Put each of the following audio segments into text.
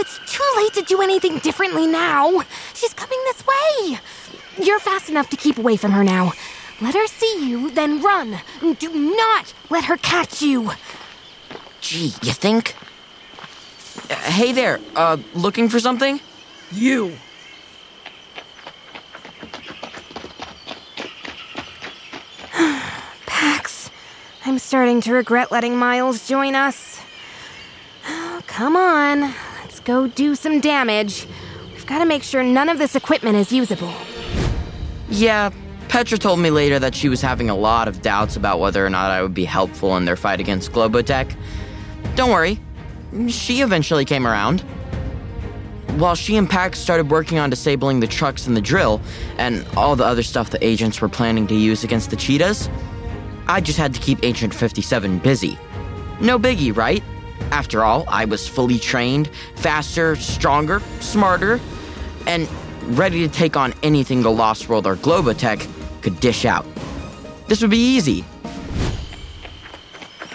it's too late to do anything differently now. She's coming this way. You're fast enough to keep away from her now. Let her see you, then run. Do not let her catch you. Gee, you think? Uh, hey there, uh, looking for something? You. Pax, I'm starting to regret letting Miles join us. Oh, come on, go do some damage. We've got to make sure none of this equipment is usable. Yeah, Petra told me later that she was having a lot of doubts about whether or not I would be helpful in their fight against Globotech. Don't worry, she eventually came around. While she and Pax started working on disabling the trucks and the drill, and all the other stuff the agents were planning to use against the cheetahs, I just had to keep Agent 57 busy. No biggie, right? After all, I was fully trained, faster, stronger, smarter, and ready to take on anything the Lost World or Globotech could dish out. This would be easy.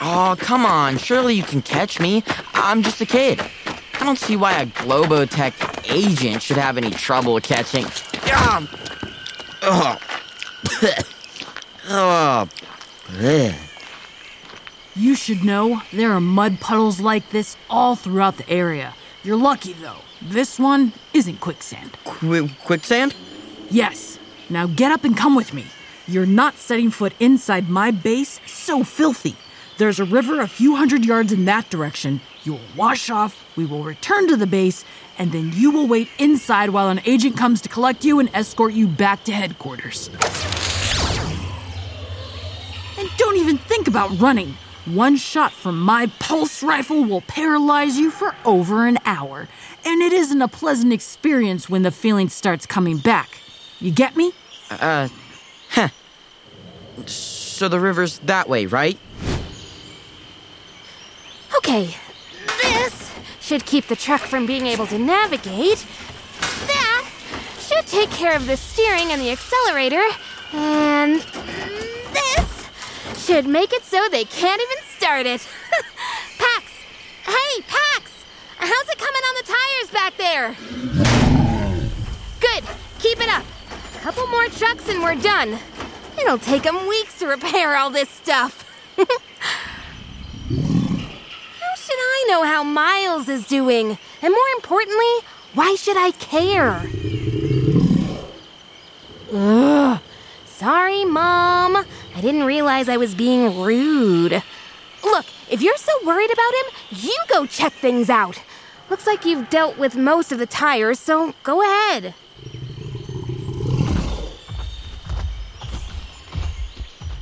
Oh, come on. Surely you can catch me. I'm just a kid. I don't see why a Globotech agent should have any trouble catching. Um, oh. oh. Ugh. You should know there are mud puddles like this all throughout the area. You're lucky, though. This one isn't quicksand. Qu- quicksand? Yes. Now get up and come with me. You're not setting foot inside my base so filthy. There's a river a few hundred yards in that direction. You will wash off, we will return to the base, and then you will wait inside while an agent comes to collect you and escort you back to headquarters. And don't even think about running. One shot from my pulse rifle will paralyze you for over an hour, and it isn't a pleasant experience when the feeling starts coming back. You get me? Uh, huh. So the river's that way, right? Okay, this should keep the truck from being able to navigate. That should take care of the steering and the accelerator. And this should make it so they can't even start it. Pax! Hey, Pax! How's it coming on the tires back there? Good. Keep it up. A couple more trucks and we're done. It'll take them weeks to repair all this stuff. How should I know how Miles is doing? And more importantly, why should I care? Ugh. Sorry, Mom. I didn't realize I was being rude. Look, if you're so worried about him, you go check things out. Looks like you've dealt with most of the tires, so go ahead.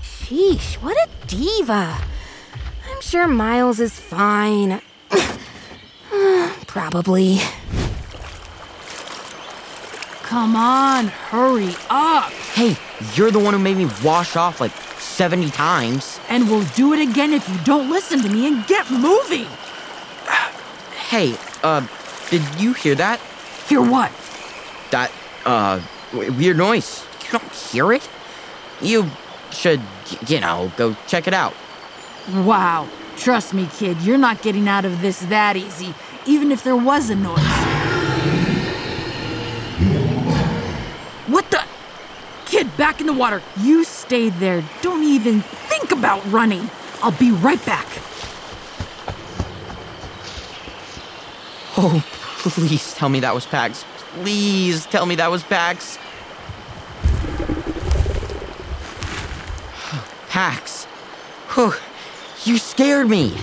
Sheesh, what a diva. I'm sure Miles is fine. Probably. Come on, hurry up. Hey, you're the one who made me wash off like 70 times. And we'll do it again if you don't listen to me and get moving. Hey, uh, did you hear that? Hear what? That, uh, weird noise. You don't hear it? You should, you know, go check it out. Wow. Trust me, kid, you're not getting out of this that easy, even if there was a noise. What the? Kid, back in the water. You stay there. Don't even think about running. I'll be right back. Oh, please tell me that was Pax. Please tell me that was Pax. Pax. Whew, you scared me.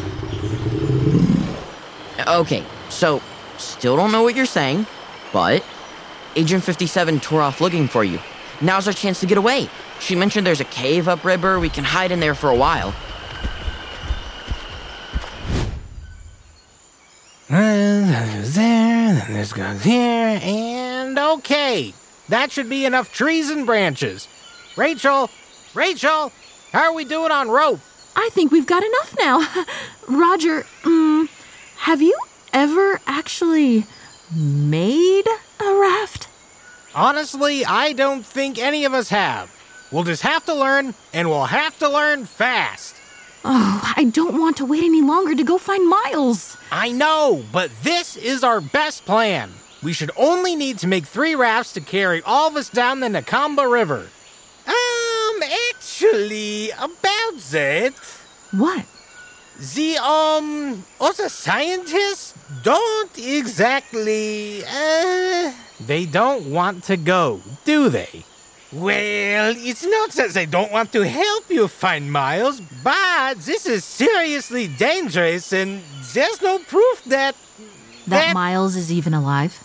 Okay, so still don't know what you're saying, but Agent 57 tore off looking for you. Now's our chance to get away. She mentioned there's a cave upriver. We can hide in there for a while. Then there's there, then this goes here, and okay. That should be enough trees and branches. Rachel, Rachel, how are we doing on rope? I think we've got enough now. Roger, mm, have you ever actually made a raft? Honestly, I don't think any of us have. We'll just have to learn, and we'll have to learn fast. Oh, I don't want to wait any longer to go find Miles. I know, but this is our best plan. We should only need to make three rafts to carry all of us down the Nakamba River. Um, actually, about that, What? the, um, other scientists don't exactly, uh, they don't want to go, do they? Well, it's not that they don't want to help you find Miles, but this is seriously dangerous and there's no proof that. That Miles is even alive?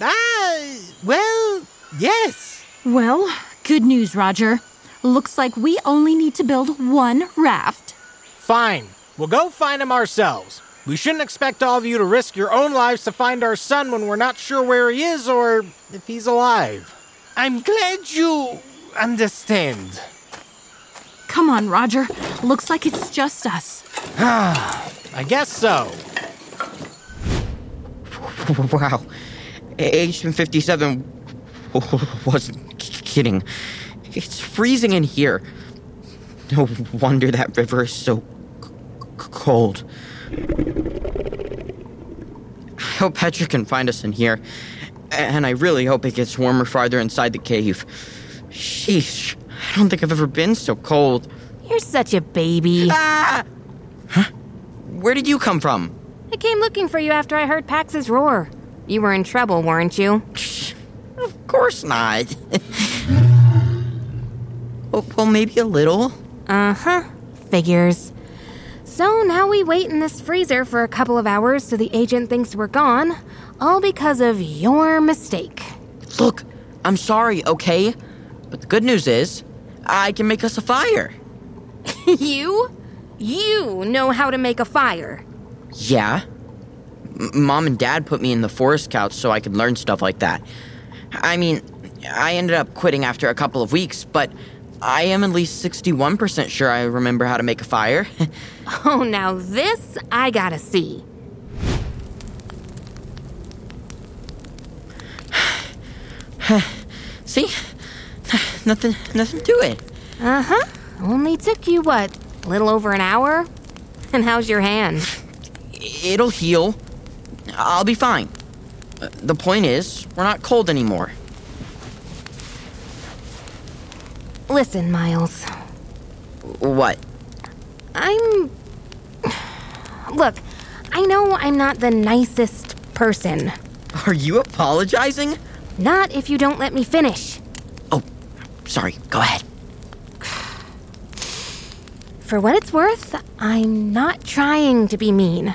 Ah, well, yes. Well, good news, Roger. Looks like we only need to build one raft. Fine. We'll go find him ourselves. We shouldn't expect all of you to risk your own lives to find our son when we're not sure where he is or if he's alive. I'm glad you understand. Come on, Roger. Looks like it's just us. Ah, I guess so. Wow. Agent 57 wasn't kidding. It's freezing in here. No wonder that river is so c- c- cold. I hope Petra can find us in here. And I really hope it gets warmer farther inside the cave. Sheesh. I don't think I've ever been so cold. You're such a baby. Ah! Huh? Where did you come from? I came looking for you after I heard Pax's roar. You were in trouble, weren't you? Of course not. well, well, maybe a little. Uh huh. Figures. So now we wait in this freezer for a couple of hours so the agent thinks we're gone, all because of your mistake. Look, I'm sorry, okay? But the good news is, I can make us a fire. you? You know how to make a fire. Yeah. M- Mom and Dad put me in the Forest Scouts so I could learn stuff like that. I mean, I ended up quitting after a couple of weeks, but I am at least 61% sure I remember how to make a fire. Oh, now this I gotta see. See? nothing nothing to it. Uh huh. Only took you what? A little over an hour? And how's your hand? It'll heal. I'll be fine. Uh, The point is, we're not cold anymore. Listen, Miles. What? I'm. Look, I know I'm not the nicest person. Are you apologizing? Not if you don't let me finish. Oh, sorry. Go ahead. For what it's worth, I'm not trying to be mean.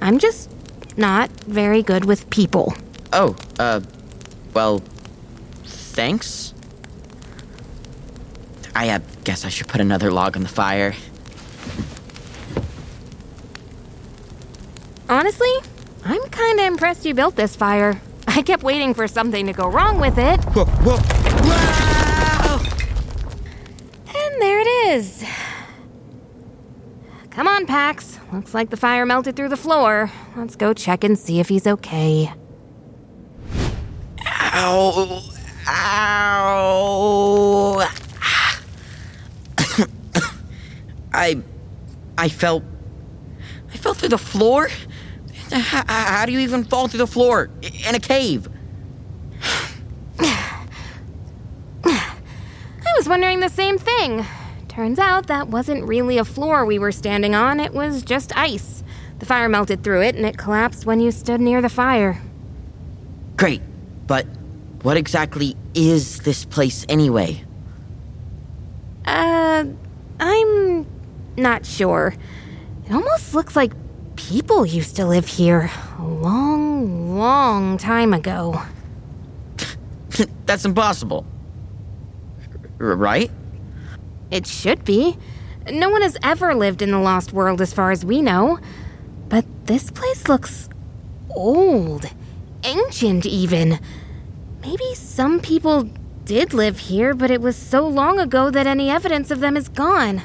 I'm just not very good with people. Oh, uh, well, thanks. I uh, guess I should put another log on the fire. Honestly, I'm kinda impressed you built this fire. I kept waiting for something to go wrong with it, Whoa, whoa! Wow! and there it is. Come on, Pax. Looks like the fire melted through the floor. Let's go check and see if he's okay. Ow! Ow! I, I fell, I fell through the floor. How, how do you even fall through the floor in a cave? I was wondering the same thing. Turns out that wasn't really a floor we were standing on, it was just ice. The fire melted through it and it collapsed when you stood near the fire. Great, but what exactly is this place anyway? Uh, I'm not sure. It almost looks like people used to live here a long, long time ago. That's impossible. R- right? It should be. No one has ever lived in the Lost World as far as we know. But this place looks old, ancient even. Maybe some people did live here, but it was so long ago that any evidence of them is gone.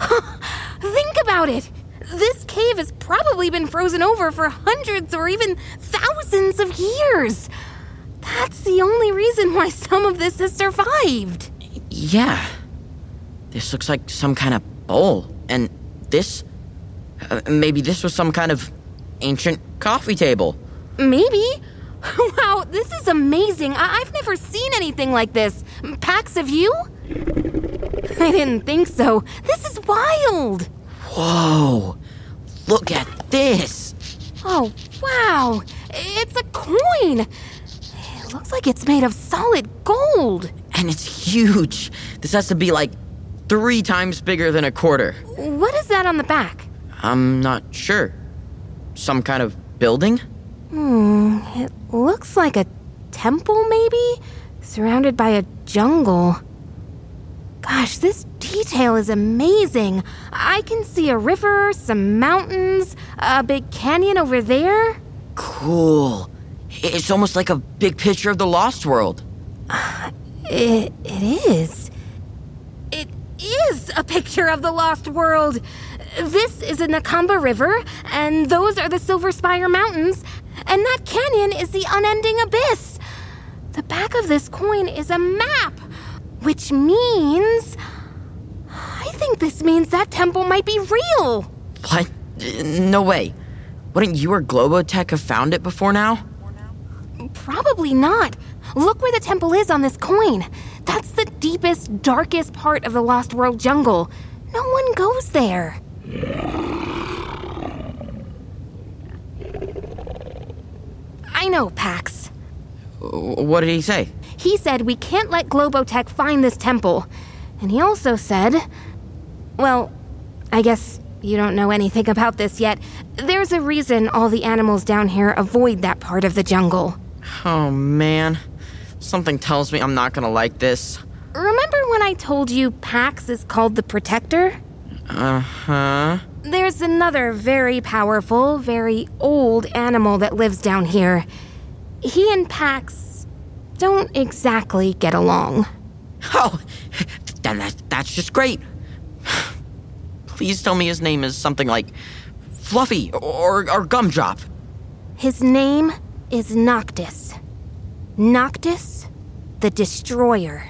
Think about it! This cave has probably been frozen over for hundreds or even thousands of years. That's the only reason why some of this has survived. Yeah. This looks like some kind of bowl. And this. Uh, maybe this was some kind of ancient coffee table. Maybe. Wow, this is amazing. I- I've never seen anything like this. Pax, have you? I didn't think so. This is wild. Whoa! Look at this! Oh, wow. It's a coin. It looks like it's made of solid gold. And it's huge. This has to be like three times bigger than a quarter. What is that on the back? I'm not sure. Some kind of building? Hmm, it looks like a temple, maybe? Surrounded by a jungle. Gosh, this detail is amazing. I can see a river, some mountains, a big canyon over there. Cool. It's almost like a big picture of the Lost World. It, it is. It is a picture of the lost world. This is the Nakamba River, and those are the Silver Spire Mountains, and that canyon is the unending abyss. The back of this coin is a map, which means. I think this means that temple might be real. What? No way. Wouldn't you or Globotech have found it before now? Probably not. Look where the temple is on this coin. That's the deepest, darkest part of the Lost World jungle. No one goes there. I know, Pax. What did he say? He said we can't let Globotech find this temple. And he also said. Well, I guess you don't know anything about this yet. There's a reason all the animals down here avoid that part of the jungle. Oh man. Something tells me I'm not gonna like this. Remember when I told you Pax is called the Protector? Uh huh. There's another very powerful, very old animal that lives down here. He and Pax don't exactly get along. Oh, then that, that's just great. Please tell me his name is something like Fluffy or, or Gumdrop. His name is Noctis. Noctis the Destroyer.